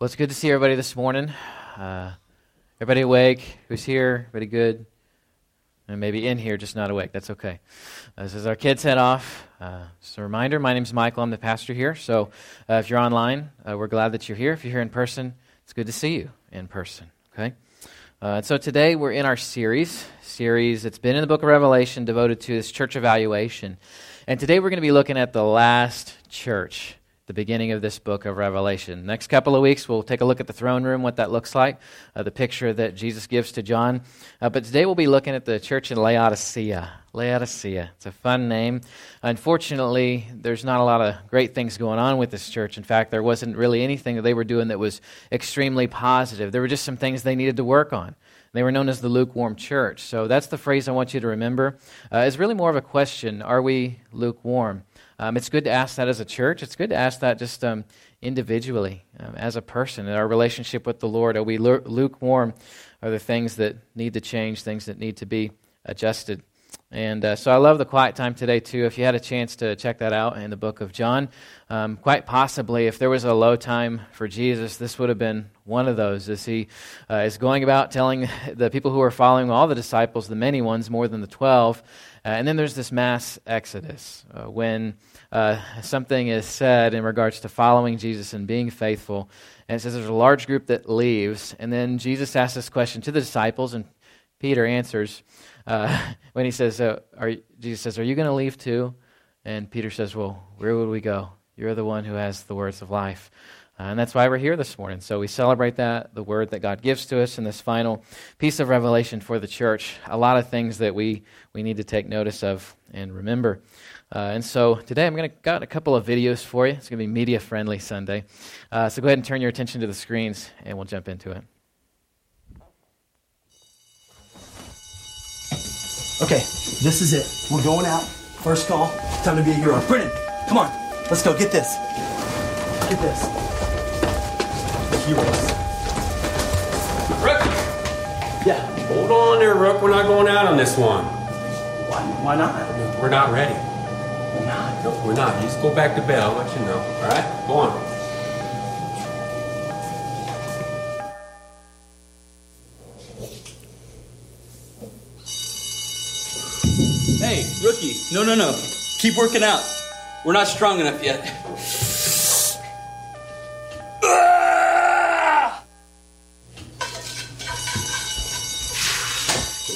Well, it's good to see everybody this morning. Uh, everybody awake? Who's here? Everybody good? And maybe in here, just not awake. That's okay. Uh, is our kids head off, uh, a reminder my name's Michael. I'm the pastor here. So uh, if you're online, uh, we're glad that you're here. If you're here in person, it's good to see you in person. Okay? Uh, and so today we're in our series, series that's been in the book of Revelation devoted to this church evaluation. And today we're going to be looking at the last church the beginning of this book of Revelation. Next couple of weeks, we'll take a look at the throne room, what that looks like, uh, the picture that Jesus gives to John. Uh, but today we'll be looking at the church in Laodicea. Laodicea. It's a fun name. Unfortunately, there's not a lot of great things going on with this church. In fact, there wasn't really anything that they were doing that was extremely positive. There were just some things they needed to work on. They were known as the lukewarm church. So that's the phrase I want you to remember. Uh, it's really more of a question Are we lukewarm? Um, it's good to ask that as a church. It's good to ask that just um, individually, um, as a person, in our relationship with the Lord. Are we lukewarm? Are there things that need to change, things that need to be adjusted? And uh, so I love the quiet time today, too. If you had a chance to check that out in the book of John, um, quite possibly, if there was a low time for Jesus, this would have been one of those as he uh, is going about telling the people who are following all the disciples, the many ones, more than the 12. Uh, and then there's this mass exodus uh, when uh, something is said in regards to following Jesus and being faithful. And it says there's a large group that leaves. And then Jesus asks this question to the disciples, and Peter answers uh, when he says, uh, are, Jesus says, Are you going to leave too? And Peter says, Well, where would we go? You're the one who has the words of life. Uh, and that's why we're here this morning. So we celebrate that, the word that God gives to us in this final piece of revelation for the church. A lot of things that we, we need to take notice of and remember. Uh, and so today I'm going to got a couple of videos for you. It's going to be media friendly Sunday. Uh, so go ahead and turn your attention to the screens, and we'll jump into it. Okay, this is it. We're going out. First call. Time to be a hero. Brennan, come on. Let's go. Get this. Get this. The heroes. Rook! Yeah. Hold on there, Rook. We're not going out on this one. Why, why not? We're not ready. We're not. No, we're not. You just go back to bed. I'll let you know. All right? Go on. Hey, rookie. No, no, no. Keep working out. We're not strong enough yet.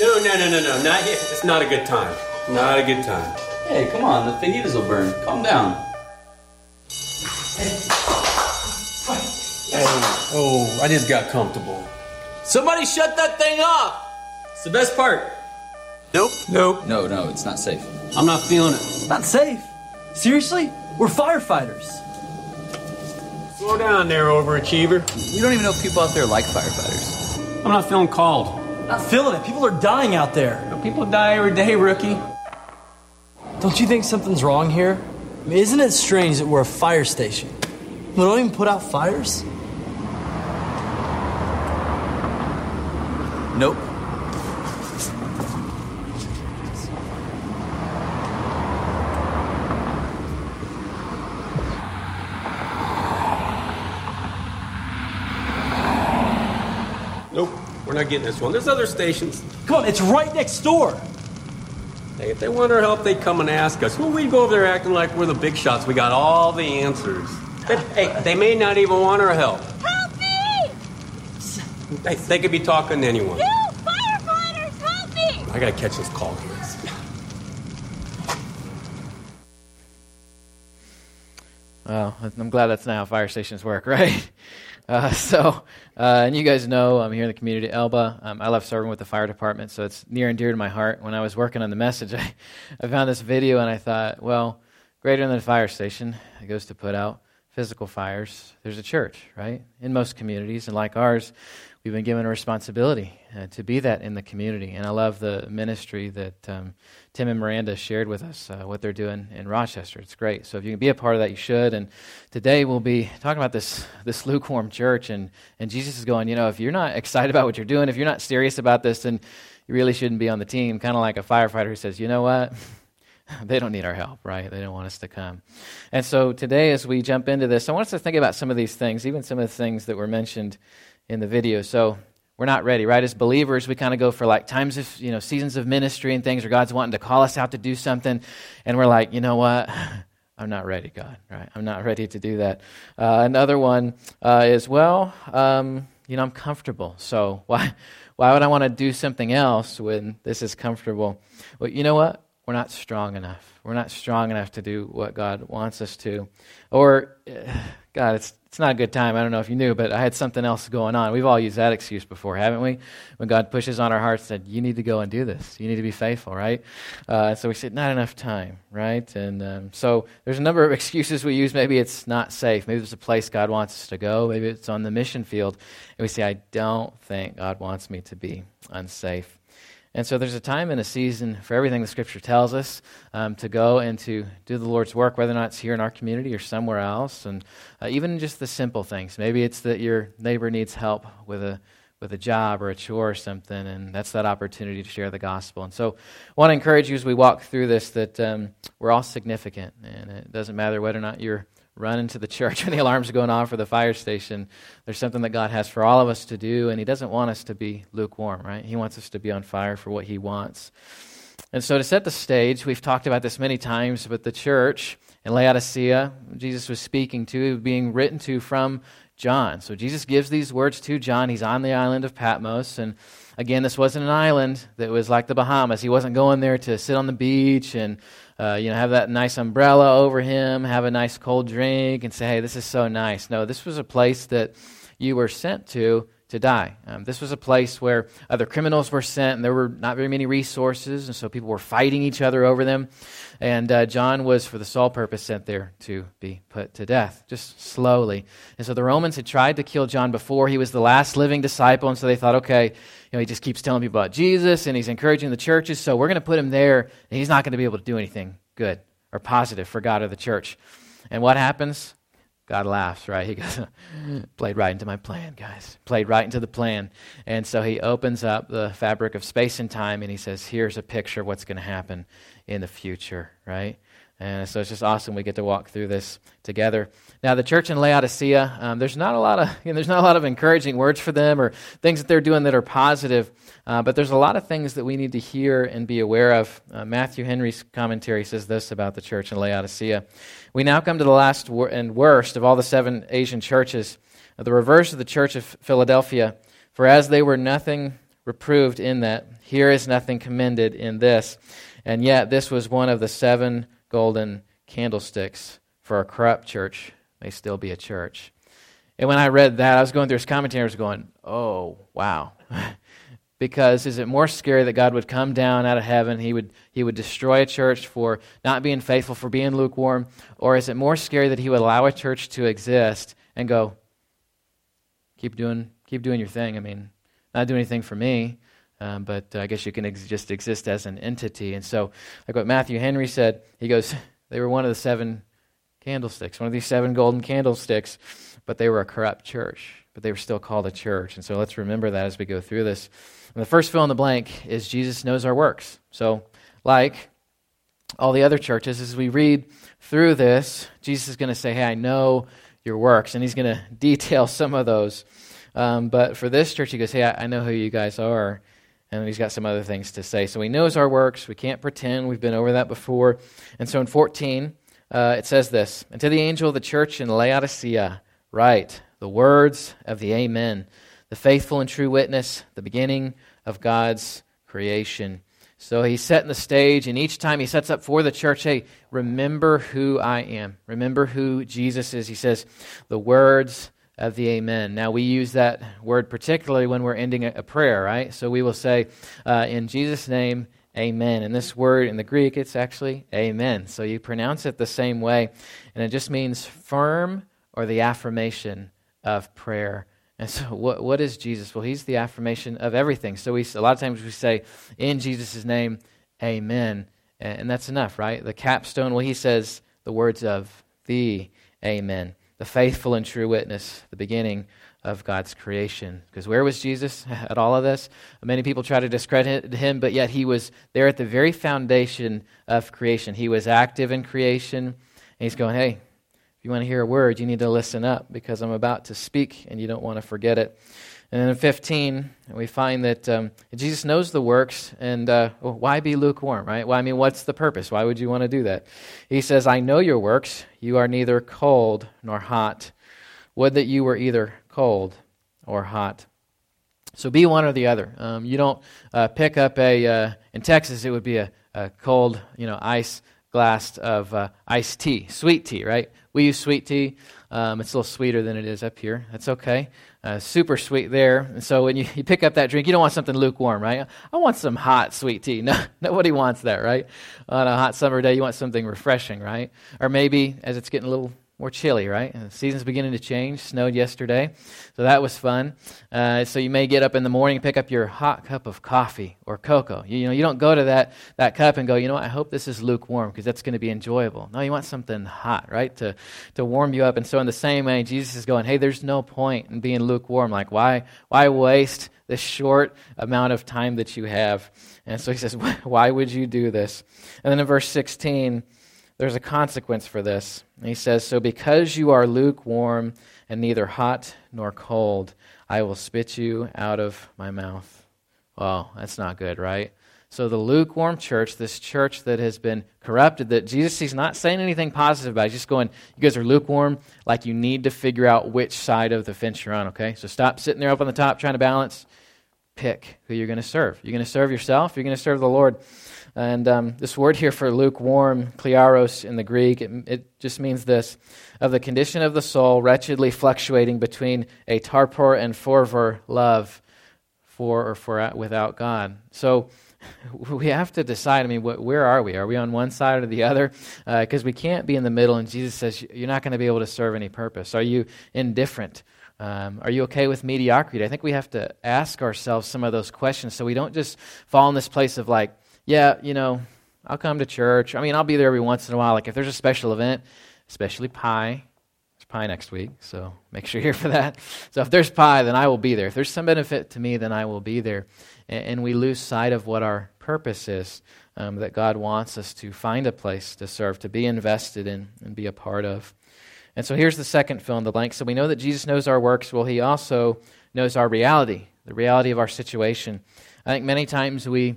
No, no, no, no, no. Not yet. It's not a good time. Not a good time. Hey, come on. The fajitas will burn. Calm down. Oh, I just got comfortable. Somebody shut that thing off. It's the best part. Nope. Nope. No, no, it's not safe. I'm not feeling it. Not safe. Seriously? We're firefighters. Slow down there, overachiever. We don't even know if people out there like firefighters. I'm not feeling called. Not feeling it. People are dying out there. People die every day, rookie. Don't you think something's wrong here? I mean, isn't it strange that we're a fire station? We don't even put out fires? Nope. Nope. We're not getting this one. There's other stations. Come on, it's right next door. Hey, if they want our help, they come and ask us. Well, we go over there acting like we're the big shots. We got all the answers. But, hey, they may not even want our help. Help me! Hey, they could be talking to anyone. You firefighters, help me! I gotta catch this call here. Well, I'm glad that's not how fire stations work, right? Uh, so, uh, and you guys know I'm here in the community Elba. Um, I love serving with the fire department, so it's near and dear to my heart. When I was working on the message, I, I found this video and I thought, well, greater than a fire station, it goes to put out physical fires. There's a church, right? In most communities, and like ours, we've been given a responsibility uh, to be that in the community. And I love the ministry that um, Tim and Miranda shared with us, uh, what they're doing in Rochester. It's great. So if you can be a part of that, you should. And today we'll be talking about this, this lukewarm church. And, and Jesus is going, you know, if you're not excited about what you're doing, if you're not serious about this, then you really shouldn't be on the team. Kind of like a firefighter who says, you know what? they don't need our help, right? They don't want us to come. And so today, as we jump into this, I want us to think about some of these things, even some of the things that were mentioned in the video. So we're not ready, right? As believers, we kind of go for like times of, you know, seasons of ministry and things where God's wanting to call us out to do something. And we're like, you know what? I'm not ready, God, right? I'm not ready to do that. Uh, another one uh, is, well, um, you know, I'm comfortable. So why, why would I want to do something else when this is comfortable? Well, you know what? We're not strong enough. We're not strong enough to do what God wants us to. Or, God, it's, it's not a good time. I don't know if you knew, but I had something else going on. We've all used that excuse before, haven't we? When God pushes on our hearts, and said, You need to go and do this. You need to be faithful, right? Uh, so we said, Not enough time, right? And um, so there's a number of excuses we use. Maybe it's not safe. Maybe there's a place God wants us to go. Maybe it's on the mission field. And we say, I don't think God wants me to be unsafe. And so there's a time and a season for everything the Scripture tells us um, to go and to do the Lord's work, whether or not it's here in our community or somewhere else. And uh, even just the simple things. Maybe it's that your neighbor needs help with a with a job or a chore or something, and that's that opportunity to share the gospel. And so, I want to encourage you as we walk through this that um, we're all significant, and it doesn't matter whether or not you're run into the church when the alarm's going off for the fire station. There's something that God has for all of us to do, and He doesn't want us to be lukewarm, right? He wants us to be on fire for what He wants. And so, to set the stage, we've talked about this many times, but the church in Laodicea, Jesus was speaking to, being written to from John. So, Jesus gives these words to John. He's on the island of Patmos, and again, this wasn't an island that was like the Bahamas. He wasn't going there to sit on the beach and uh, you know, have that nice umbrella over him, have a nice cold drink, and say, hey, this is so nice. No, this was a place that you were sent to to die. Um, this was a place where other criminals were sent, and there were not very many resources, and so people were fighting each other over them. And uh, John was, for the sole purpose, sent there to be put to death, just slowly. And so the Romans had tried to kill John before. He was the last living disciple, and so they thought, okay, you know, he just keeps telling people about Jesus, and he's encouraging the churches, so we're going to put him there, and he's not going to be able to do anything good or positive for God or the church. And what happens? God laughs, right? He goes, played right into my plan, guys. Played right into the plan. And so he opens up the fabric of space and time and he says, here's a picture of what's going to happen in the future, right? And so it's just awesome we get to walk through this together. Now, the church in Laodicea, um, there's not a lot of you know, there's not a lot of encouraging words for them or things that they're doing that are positive, uh, but there's a lot of things that we need to hear and be aware of. Uh, Matthew Henry's commentary says this about the church in Laodicea: We now come to the last wor- and worst of all the seven Asian churches, the reverse of the church of Philadelphia. For as they were nothing reproved in that, here is nothing commended in this, and yet this was one of the seven golden candlesticks for a corrupt church may still be a church. And when I read that, I was going through his commentary, was going, oh, wow. because is it more scary that God would come down out of heaven, he would, he would destroy a church for not being faithful, for being lukewarm? Or is it more scary that he would allow a church to exist and go, keep doing, keep doing your thing? I mean, not doing anything for me. Um, but I guess you can ex- just exist as an entity. And so, like what Matthew Henry said, he goes, they were one of the seven candlesticks, one of these seven golden candlesticks, but they were a corrupt church, but they were still called a church. And so let's remember that as we go through this. And the first fill in the blank is Jesus knows our works. So, like all the other churches, as we read through this, Jesus is going to say, Hey, I know your works. And he's going to detail some of those. Um, but for this church, he goes, Hey, I, I know who you guys are. And he's got some other things to say. So he knows our works. We can't pretend. We've been over that before. And so in 14, uh, it says this And to the angel of the church in Laodicea, write the words of the Amen, the faithful and true witness, the beginning of God's creation. So he's setting the stage, and each time he sets up for the church, hey, remember who I am. Remember who Jesus is. He says, the words of the amen. Now, we use that word particularly when we're ending a, prayer, right? So we will say, uh, in Jesus' name, amen. And this word in the Greek, it's actually amen. So you pronounce it the same way, and it just means firm or the affirmation of prayer. And so, what, what is Jesus? Well, he's the affirmation of everything. So, we, a lot of times we say, in Jesus' name, amen. And, that's enough, right? The capstone, well, he says the words of the amen. The faithful and true witness, the beginning of God's creation. Because where was Jesus at all of this? Many people try to discredit him, but yet he was there at the very foundation of creation. He was active in creation, and he's going, hey, if you want to hear a word, you need to listen up because I'm about to speak and you don't want to forget it. And then in 15, we find that um, Jesus knows the works, and uh, why be lukewarm, right? Well, I mean, what's the purpose? Why would you want to do that? He says, I know your works. You are neither cold nor hot. Would that you were either cold or hot. So be one or the other. Um, you don't uh, pick up a, uh, in Texas, it would be a, a cold, you know, ice glass of uh, iced tea, sweet tea, right? We use sweet tea. Um, it's a little sweeter than it is up here. That's okay. Uh, super sweet there. And so when you, you pick up that drink, you don't want something lukewarm, right? I want some hot sweet tea. No, nobody wants that, right? On a hot summer day, you want something refreshing, right? Or maybe as it's getting a little more chilly, right? The season's beginning to change. Snowed yesterday, so that was fun. Uh, so you may get up in the morning pick up your hot cup of coffee or cocoa. You, you know, you don't go to that, that cup and go, you know what, I hope this is lukewarm because that's going to be enjoyable. No, you want something hot, right, to, to warm you up. And so in the same way, Jesus is going, hey, there's no point in being lukewarm. Like, why, why waste this short amount of time that you have? And so he says, why would you do this? And then in verse 16, there's a consequence for this. And he says, So because you are lukewarm and neither hot nor cold, I will spit you out of my mouth. Well, that's not good, right? So the lukewarm church, this church that has been corrupted, that Jesus he's not saying anything positive about. He's just going, you guys are lukewarm, like you need to figure out which side of the fence you're on, okay? So stop sitting there up on the top trying to balance. Pick who you're going to serve. You're going to serve yourself, you're going to serve the Lord. And um, this word here for lukewarm, chliaros in the Greek, it, it, just means this of the condition of the soul wretchedly fluctuating between a torpor and fervor love for or for without God. So we have to decide. I mean, wh- where are we? Are we on one side or the other? Because uh, we can't be in the middle. And Jesus says you're not going to be able to serve any purpose. Are you indifferent? Um, are you okay with mediocrity? I think we have to ask ourselves some of those questions so we don't just fall in this place of like, yeah, you know, I'll come to church. I mean, I'll be there every once in a while. Like if there's a special event, especially pie, there's pie next week, so make sure you're here for that. So if there's pie, then I will be there. If there's some benefit to me, then I will be there. And, and we lose sight of what our purpose is, um, that God wants us to find a place to serve, to be invested in, and be a part of. And so here's the second fill in the blank. So we know that Jesus knows our works. Well, he also knows our reality, the reality of our situation. I think many times we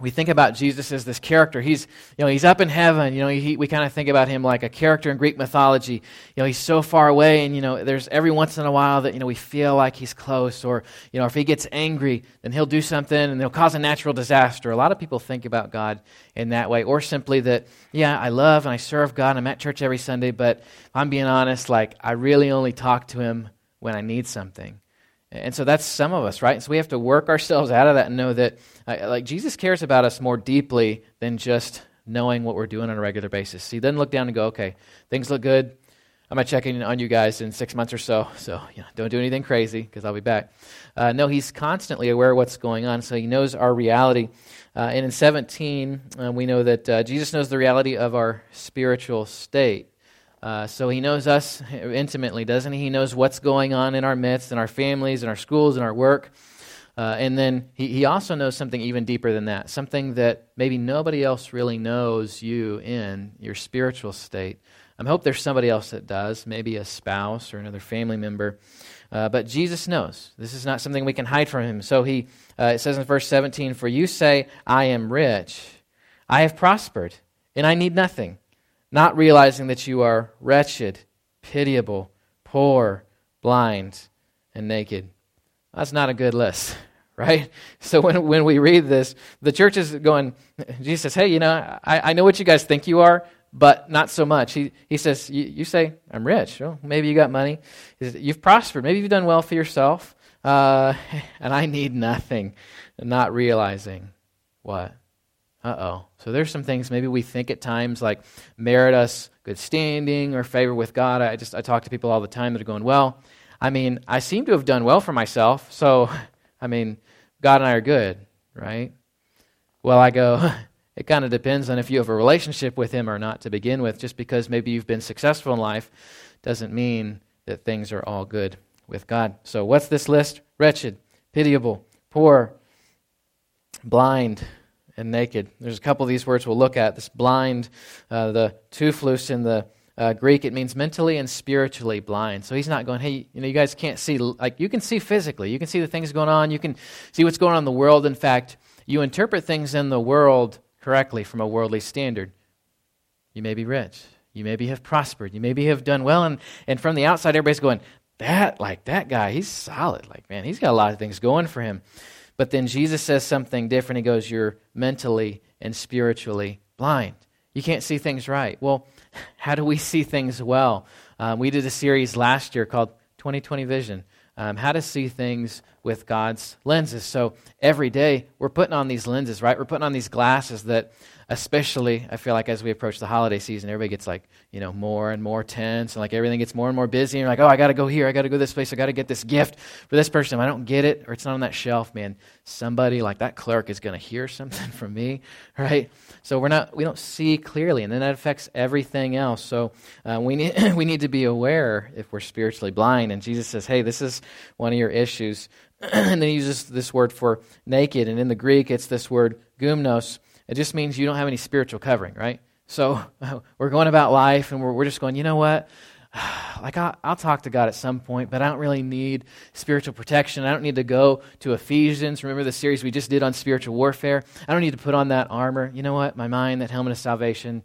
we think about Jesus as this character. He's, you know, he's up in heaven. You know, he, we kind of think about him like a character in Greek mythology. You know, he's so far away, and you know, there's every once in a while that you know we feel like he's close, or you know, if he gets angry, then he'll do something and he'll cause a natural disaster. A lot of people think about God in that way, or simply that, yeah, I love and I serve God. I'm at church every Sunday, but I'm being honest, like I really only talk to him when I need something. And so that's some of us, right? So we have to work ourselves out of that and know that, uh, like, Jesus cares about us more deeply than just knowing what we're doing on a regular basis. He doesn't look down and go, okay, things look good. I'm going to check in on you guys in six months or so. So, you know, don't do anything crazy because I'll be back. Uh, no, he's constantly aware of what's going on. So he knows our reality. Uh, and in 17, uh, we know that uh, Jesus knows the reality of our spiritual state. Uh, so he knows us intimately, doesn't he? He knows what's going on in our midst, in our families, in our schools, in our work. Uh, and then he, he also knows something even deeper than that, something that maybe nobody else really knows you in your spiritual state. I hope there's somebody else that does, maybe a spouse or another family member. Uh, but Jesus knows. This is not something we can hide from him. So he, uh, it says in verse 17, For you say, I am rich, I have prospered, and I need nothing not realizing that you are wretched, pitiable, poor, blind, and naked. That's not a good list, right? So when, when we read this, the church is going, Jesus says, hey, you know, I, I know what you guys think you are, but not so much. He, he says, you, say, I'm rich. Well, maybe you got money. Says, you've prospered. Maybe you've done well for yourself. Uh, and I need nothing. Not realizing what? Uh oh. So there's some things maybe we think at times like merit us good standing or favor with God. I just I talk to people all the time that are going, well, I mean, I seem to have done well for myself, so I mean, God and I are good, right? Well, I go, it kind of depends on if you have a relationship with Him or not to begin with. Just because maybe you've been successful in life doesn't mean that things are all good with God. So, what's this list? Wretched, pitiable, poor, blind, and naked. There's a couple of these words we'll look at. This blind, uh, the typhlos in the uh, Greek, it means mentally and spiritually blind. So he's not going, hey, you know, you guys can't see. Like, you can see physically. You can see the things going on. You can see what's going on in the world. In fact, you interpret things in the world correctly from a worldly standard. You may be rich. You maybe have prospered. You maybe have done well. And, and from the outside, everybody's going, that, like, that guy, he's solid. Like, man, he's got a lot of things going for him. But then Jesus says something different. He goes, You're mentally and spiritually blind. You can't see things right. Well, how do we see things well? Um, we did a series last year called 2020 Vision. Um, how to see things with God's lenses. So every day we're putting on these lenses, right? We're putting on these glasses that especially I feel like as we approach the holiday season, everybody gets like, you know, more and more tense and like everything gets more and more busy. And you're like, oh, I got to go here. I got to go this place. I got to get this gift for this person. If I don't get it or it's not on that shelf, man, somebody like that clerk is going to hear something from me, right? So we're not, we don't see clearly. And then that affects everything else. So uh, we, need, we need to be aware if we're spiritually blind. And Jesus says, hey, this is one of your issues. and then he uses this word for naked. And in the Greek, it's this word gumnos it just means you don't have any spiritual covering, right? So we're going about life and we're, we're just going, you know what? Like, I'll, I'll talk to God at some point, but I don't really need spiritual protection. I don't need to go to Ephesians. Remember the series we just did on spiritual warfare? I don't need to put on that armor. You know what? My mind, that helmet of salvation,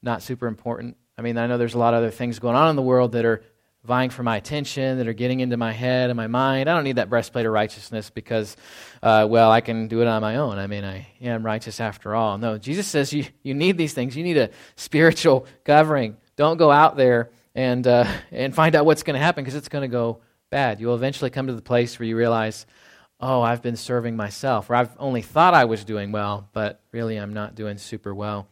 not super important. I mean, I know there's a lot of other things going on in the world that are vying for my attention, that are getting into my head and my mind. I don't need that breastplate of righteousness because, uh, well, I can do it on my own. I mean, I am righteous after all. No, Jesus says you, you need these things. You need a spiritual covering. Don't go out there and, uh, and find out what's going to happen because it's going to go bad. You'll eventually come to the place where you realize, oh, I've been serving myself, or I've only thought I was doing well, but really I'm not doing super well.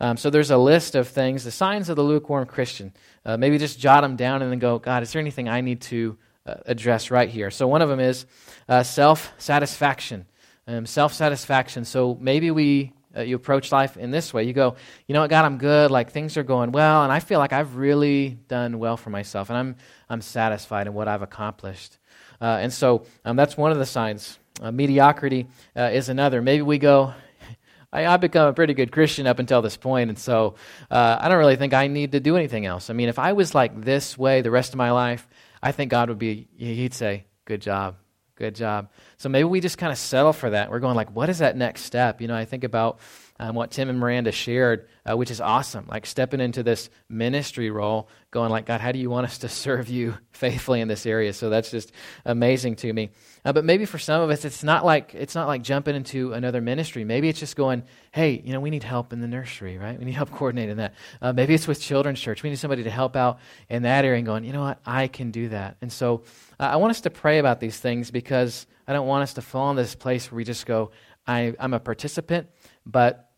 Um, so there's a list of things, the signs of the lukewarm Christian. Uh, maybe just jot them down and then go, God, is there anything I need to uh, address right here? So one of them is uh, self satisfaction. Um, self satisfaction. So maybe we uh, you approach life in this way. You go, you know what, God, I'm good. Like things are going well, and I feel like I've really done well for myself, and I'm I'm satisfied in what I've accomplished. Uh, and so um, that's one of the signs. Uh, mediocrity uh, is another. Maybe we go, I, have become a pretty good Christian up until this point, and so uh, I don't really think I need to do anything else. I mean, if I was like this way the rest of my life, I think God would be, He'd say, Good job, good job. So maybe we just kind of settle for that. We're going, like, what is that next step? You know, I think about um, what Tim and Miranda shared, uh, which is awesome. Like stepping into this ministry role, going like, God, how do you want us to serve you faithfully in this area? So that's just amazing to me. Uh, but maybe for some of us, it's not like it's not like jumping into another ministry. Maybe it's just going, hey, you know, we need help in the nursery, right? We need help coordinating that. Uh, maybe it's with children's church. We need somebody to help out in that area and going, you know what, I can do that. And so uh, I want us to pray about these things because I don't want us to fall in this place where we just go, I, I'm a participant, but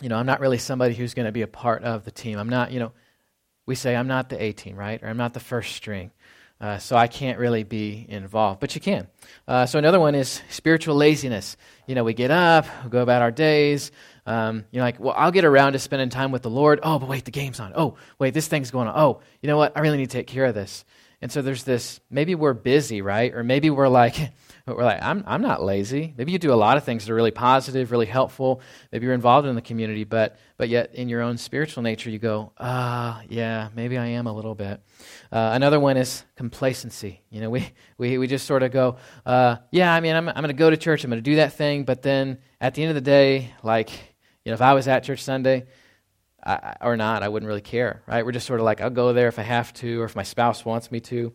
you know, I'm not really somebody who's going to be a part of the team. I'm not, you know, we say I'm not the A team, right? Or I'm not the first string. Uh, so I can't really be involved, but you can. Uh, so another one is spiritual laziness. You know, we get up, we go about our days. Um, you're like, well, I'll get around to spending time with the Lord. Oh, but wait, the game's on. Oh, wait, this thing's going on. Oh, you know what? I really need to take care of this. And so there's this. Maybe we're busy, right? Or maybe we're like, but we're like, I'm, I'm not lazy. Maybe you do a lot of things that are really positive, really helpful. Maybe you're involved in the community, but, but yet in your own spiritual nature, you go, ah, uh, yeah, maybe I am a little bit. Uh, another one is complacency. You know, we, we, we just sort of go, uh, yeah, I mean, I'm, I'm going to go to church, I'm going to do that thing, but then at the end of the day, like, you know, if I was at church Sunday, I, or not, I wouldn't really care, right? We're just sort of like, I'll go there if I have to, or if my spouse wants me to.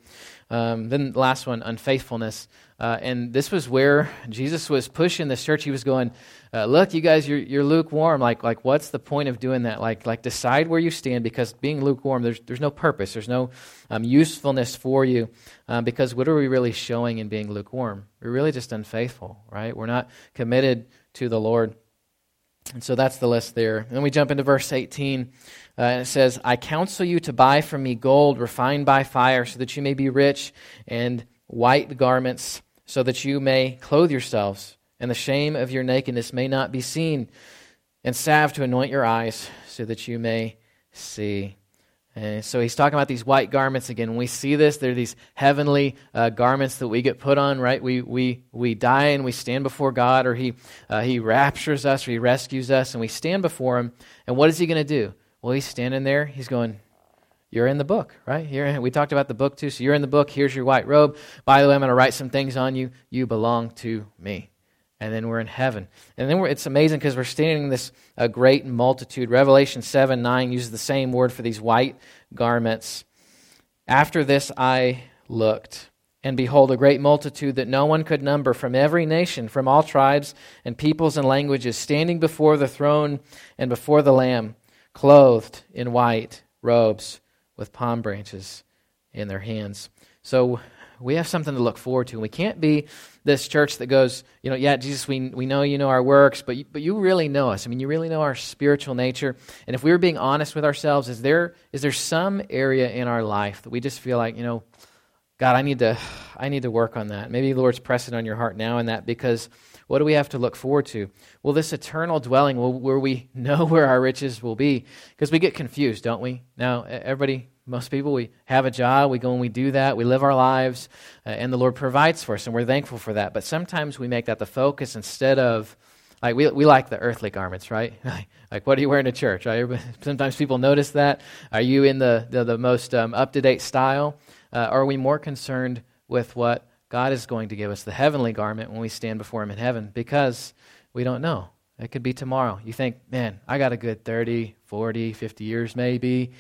Um, then the last one, unfaithfulness. Uh, and this was where Jesus was pushing this church. He was going, uh, "Look, you guys, you're, you're lukewarm. Like, like, what's the point of doing that? Like, like, decide where you stand because being lukewarm, there's, there's no purpose, there's no um, usefulness for you. Um, because what are we really showing in being lukewarm? We're really just unfaithful, right? We're not committed to the Lord. And so that's the list there. And then we jump into verse 18. Uh, and it says, I counsel you to buy from me gold refined by fire, so that you may be rich, and white garments, so that you may clothe yourselves, and the shame of your nakedness may not be seen, and salve to anoint your eyes, so that you may see. And so he's talking about these white garments again. When we see this, they're these heavenly uh, garments that we get put on, right? We, we, we die and we stand before God, or he, uh, he raptures us, or he rescues us, and we stand before him. And what is he going to do? Well, he's standing there. He's going, You're in the book, right? Here, we talked about the book too. So you're in the book. Here's your white robe. By the way, I'm going to write some things on you. You belong to me and then we're in heaven. And then it's amazing because we're standing in this a great multitude. Revelation 7 9 uses the same word for these white garments. After this I looked, and behold, a great multitude that no one could number from every nation, from all tribes and peoples and languages, standing before the throne and before the Lamb, clothed in white robes with palm branches in their hands. So we have something to look forward to. We can't be this church that goes, you know, yeah, Jesus, we, we know you know our works, but you, but you really know us. I mean, you really know our spiritual nature. And if we were being honest with ourselves, is there is there some area in our life that we just feel like, you know, God, I need to I need to work on that. Maybe the Lord's pressing on your heart now in that because what do we have to look forward to? Well, this eternal dwelling where we know where our riches will be. Because we get confused, don't we? Now, everybody most people, we have a job, we go and we do that, we live our lives, uh, and the Lord provides for us, and we're thankful for that. But sometimes we make that the focus instead of, like, we, we like the earthly garments, right? like, what are you wearing to church? Right? Sometimes people notice that. Are you in the, the, the most um, up to date style? Uh, are we more concerned with what God is going to give us, the heavenly garment, when we stand before Him in heaven? Because we don't know. It could be tomorrow. You think, man, I got a good 30, 40, 50 years maybe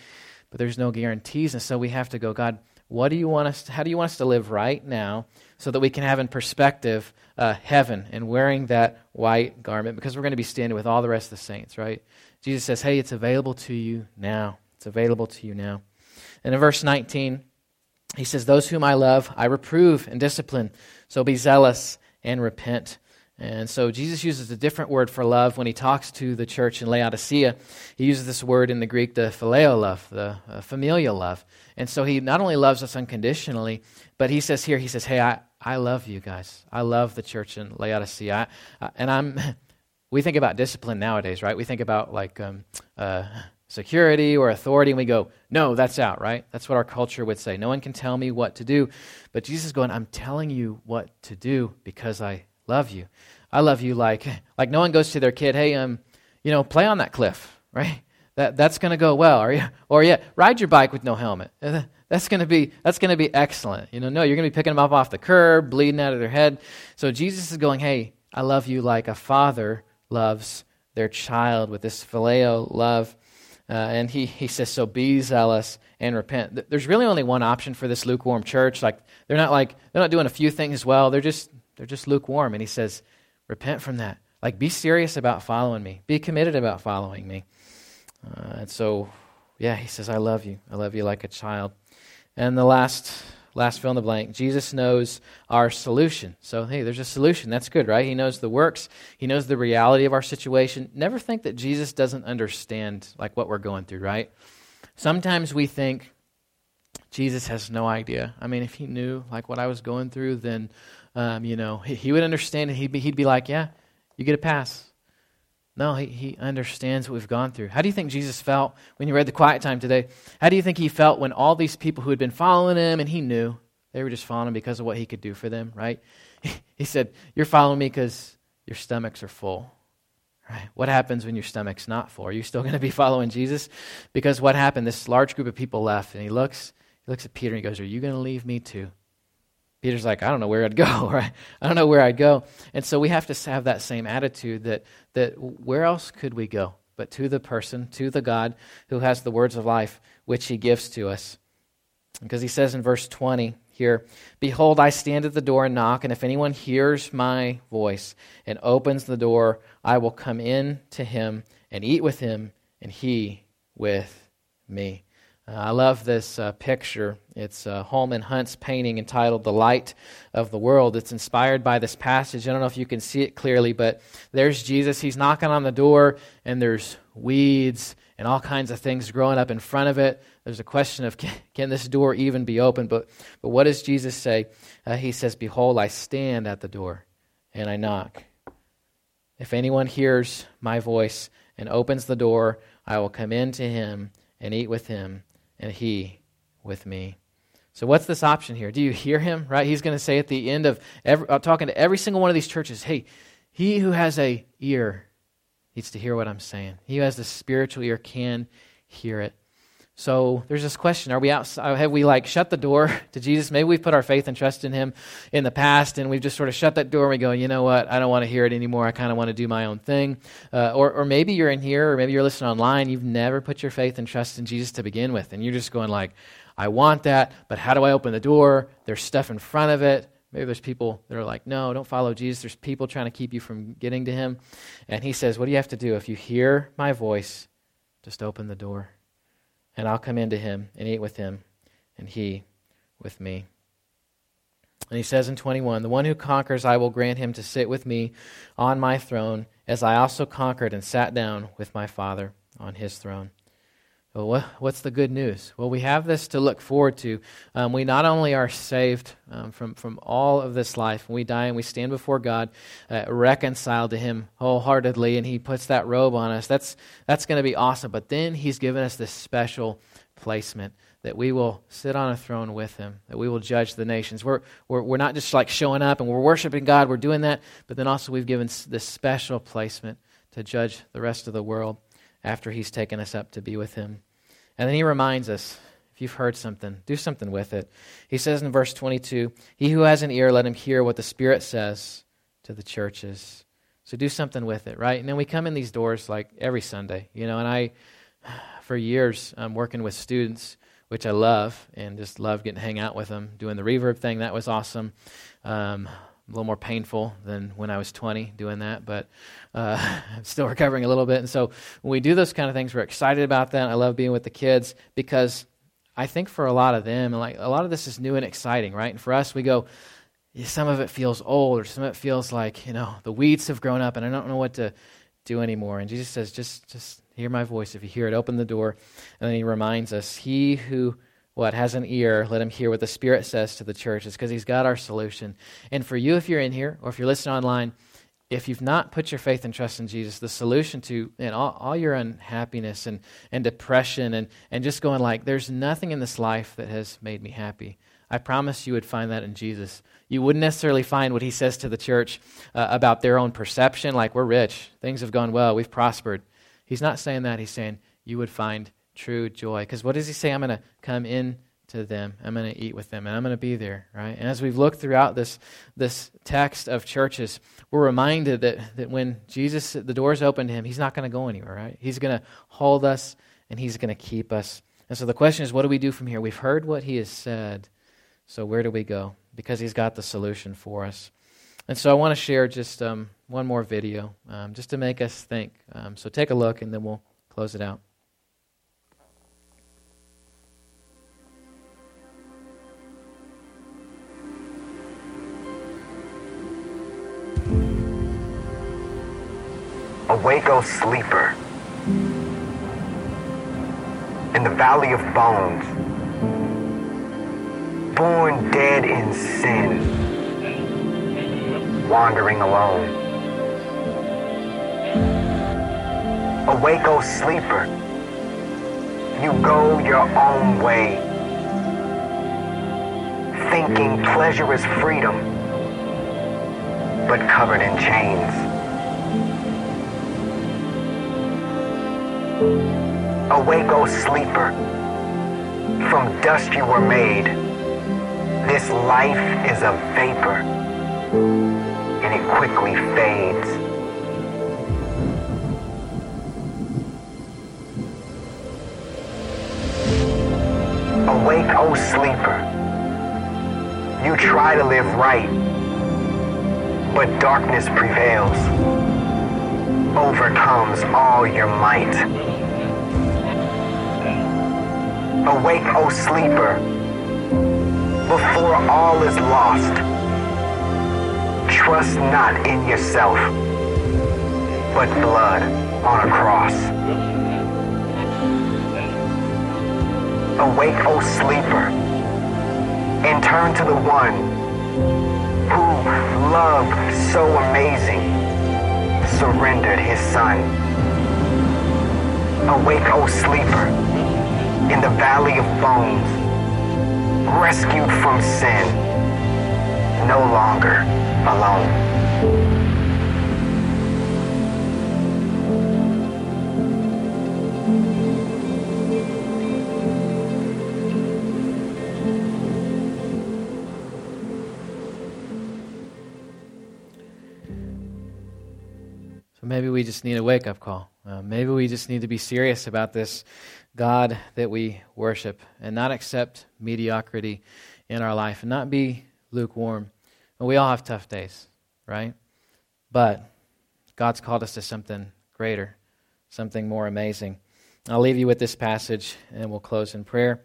but there's no guarantees. And so we have to go, God, what do you want us to, how do you want us to live right now so that we can have in perspective uh, heaven and wearing that white garment because we're going to be standing with all the rest of the saints, right? Jesus says, hey, it's available to you now. It's available to you now. And in verse 19, he says, Those whom I love, I reprove and discipline. So be zealous and repent. And so Jesus uses a different word for love when he talks to the church in Laodicea. He uses this word in the Greek, the phileo love, the uh, familial love. And so he not only loves us unconditionally, but he says here, he says, Hey, I, I love you guys. I love the church in Laodicea. I, I, and I'm, we think about discipline nowadays, right? We think about like um, uh, security or authority, and we go, No, that's out, right? That's what our culture would say. No one can tell me what to do. But Jesus is going, I'm telling you what to do because I love you. I love you like like no one goes to their kid, hey, um, you know, play on that cliff, right? That that's going to go well. Or yeah, or yeah, ride your bike with no helmet. That's going to be that's going to be excellent. You know, no, you're going to be picking them up off the curb, bleeding out of their head. So Jesus is going, hey, I love you like a father loves their child with this phileo love. Uh, and he, he says, so be zealous and repent. There's really only one option for this lukewarm church. Like they're not like they're not doing a few things well. They're just they're just lukewarm. And he says, repent from that. Like, be serious about following me. Be committed about following me. Uh, and so, yeah, he says, I love you. I love you like a child. And the last, last fill in the blank, Jesus knows our solution. So, hey, there's a solution. That's good, right? He knows the works. He knows the reality of our situation. Never think that Jesus doesn't understand, like, what we're going through, right? Sometimes we think Jesus has no idea. I mean, if he knew, like, what I was going through, then um, you know, he, he, would understand and he'd be, he'd be like, yeah, you get a pass. No, he, he understands what we've gone through. How do you think Jesus felt when you read the quiet time today? How do you think he felt when all these people who had been following him and he knew they were just following him because of what he could do for them, right? He said, You're following me because your stomachs are full. Right? What happens when your stomach's not full? Are you still going to be following Jesus? Because what happened? This large group of people left, and he looks, he looks at Peter and he goes, Are you going to leave me too? Peter's like, I don't know where I'd go, right? I don't know where I'd go. And so we have to have that same attitude that, that where else could we go but to the person, to the God who has the words of life, which he gives to us. Because he says in verse 20 here, Behold, I stand at the door and knock, and if anyone hears my voice and opens the door, I will come in to him and eat with him, and he with me. Uh, I love this uh, picture. It's uh, Holman Hunt's painting entitled The Light of the World. It's inspired by this passage. I don't know if you can see it clearly, but there's Jesus. He's knocking on the door, and there's weeds and all kinds of things growing up in front of it. There's a question of can, can this door even be opened? But, but what does Jesus say? Uh, he says, Behold, I stand at the door and I knock. If anyone hears my voice and opens the door, I will come in to him and eat with him and he with me. So, what's this option here? Do you hear him? Right? He's going to say at the end of every, uh, talking to every single one of these churches, hey, he who has a ear needs to hear what I'm saying. He who has the spiritual ear can hear it. So there's this question: Are we outside? Have we like shut the door to Jesus? Maybe we've put our faith and trust in Him in the past, and we've just sort of shut that door. and We go, you know what? I don't want to hear it anymore. I kind of want to do my own thing. Uh, or, or maybe you're in here, or maybe you're listening online. You've never put your faith and trust in Jesus to begin with, and you're just going like, I want that, but how do I open the door? There's stuff in front of it. Maybe there's people that are like, no, don't follow Jesus. There's people trying to keep you from getting to Him, and He says, what do you have to do if you hear my voice? Just open the door and I'll come into him and eat with him, and he with me. And he says in 21 The one who conquers, I will grant him to sit with me on my throne, as I also conquered and sat down with my Father on his throne. Well, what's the good news? Well, we have this to look forward to. Um, we not only are saved um, from, from all of this life, when we die and we stand before God, uh, reconciled to Him wholeheartedly, and He puts that robe on us. That's, that's going to be awesome. But then He's given us this special placement that we will sit on a throne with Him, that we will judge the nations. We're, we're, we're not just like showing up and we're worshiping God, we're doing that, but then also we've given this special placement to judge the rest of the world after He's taken us up to be with Him. And then he reminds us if you've heard something, do something with it. He says in verse 22 He who has an ear, let him hear what the Spirit says to the churches. So do something with it, right? And then we come in these doors like every Sunday, you know, and I, for years, I'm working with students, which I love, and just love getting to hang out with them, doing the reverb thing. That was awesome. Um, a little more painful than when I was 20 doing that, but uh, I'm still recovering a little bit. And so when we do those kind of things, we're excited about that. I love being with the kids because I think for a lot of them, like a lot of this is new and exciting, right? And for us, we go, some of it feels old, or some of it feels like you know the weeds have grown up, and I don't know what to do anymore. And Jesus says, just just hear my voice. If you hear it, open the door. And then He reminds us, He who what has an ear, let him hear what the Spirit says to the churches, because he's got our solution. And for you, if you're in here, or if you're listening online, if you've not put your faith and trust in Jesus, the solution to and all, all your unhappiness and, and depression and, and just going like, there's nothing in this life that has made me happy. I promise you would find that in Jesus. You wouldn't necessarily find what he says to the church uh, about their own perception, like we're rich, things have gone well, we've prospered. He's not saying that. He's saying you would find true joy. Because what does he say? I'm going to come in to them. I'm going to eat with them, and I'm going to be there, right? And as we've looked throughout this, this text of churches, we're reminded that, that when Jesus, the doors open to him, he's not going to go anywhere, right? He's going to hold us, and he's going to keep us. And so the question is, what do we do from here? We've heard what he has said, so where do we go? Because he's got the solution for us. And so I want to share just um, one more video, um, just to make us think. Um, so take a look, and then we'll close it out. Awake, O sleeper, in the valley of bones, born dead in sin, wandering alone. Awake, O sleeper, you go your own way, thinking pleasure is freedom, but covered in chains. Awake, O sleeper. From dust you were made. This life is a vapor, and it quickly fades. Awake, O sleeper. You try to live right, but darkness prevails overcomes all your might. Awake, O sleeper, before all is lost. Trust not in yourself, but blood on a cross. Awake, O sleeper, and turn to the one who loved so amazing surrendered his son. Awake, O sleeper, in the valley of bones, rescued from sin, no longer alone. Maybe we just need a wake up call. Uh, maybe we just need to be serious about this God that we worship and not accept mediocrity in our life and not be lukewarm. And we all have tough days, right? But God's called us to something greater, something more amazing. I'll leave you with this passage and we'll close in prayer.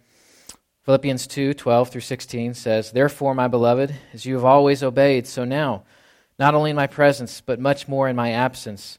Philippians 2 12 through 16 says, Therefore, my beloved, as you have always obeyed, so now, not only in my presence, but much more in my absence,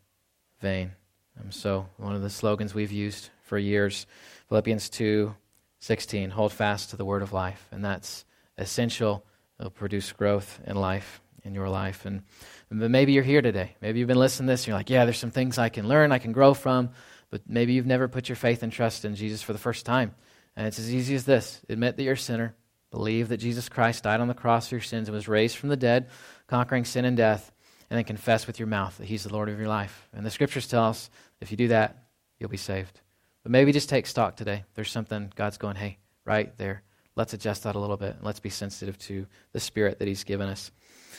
vain. Um, so one of the slogans we've used for years, Philippians two, sixteen, hold fast to the word of life, and that's essential. It'll produce growth in life in your life, and, and maybe you're here today. Maybe you've been listening to this, and you're like, yeah, there's some things I can learn, I can grow from, but maybe you've never put your faith and trust in Jesus for the first time. And it's as easy as this admit that you're a sinner, believe that Jesus Christ died on the cross for your sins and was raised from the dead, conquering sin and death, and then confess with your mouth that He's the Lord of your life. And the scriptures tell us if you do that, you'll be saved. But maybe just take stock today. There's something God's going, hey, right there. Let's adjust that a little bit. Let's be sensitive to the Spirit that He's given us.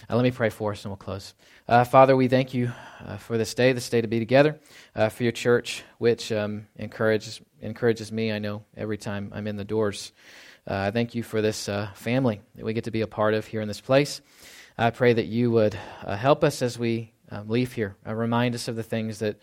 Uh, let me pray for us and we'll close. Uh, Father, we thank you uh, for this day, this day to be together, uh, for your church, which um, encourages, encourages me, I know, every time I'm in the doors. Uh, I thank you for this uh, family that we get to be a part of here in this place. I pray that you would help us as we um, leave here, remind us of the things that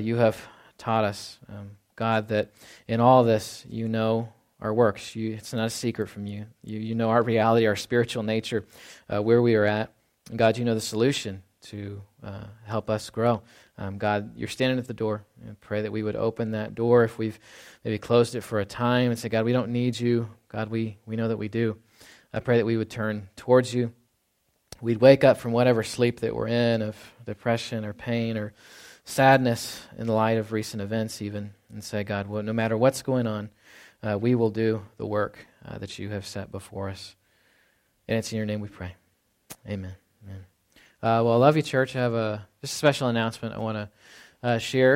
you have taught us. Um, God, that in all this you know our works. You, it's not a secret from you. You, you know our reality, our spiritual nature, uh, where we are at. And God, you know the solution to uh, help us grow. Um, God, you're standing at the door. Pray that we would open that door if we've maybe closed it for a time and say, God, we don't need you. God, we, we know that we do. I pray that we would turn towards you. We'd wake up from whatever sleep that we're in of depression or pain or sadness in the light of recent events, even, and say, God, well, no matter what's going on, uh, we will do the work uh, that you have set before us. And it's in your name we pray. Amen. Amen. Uh, well, I love you, church. I have a just a special announcement I want to uh, share.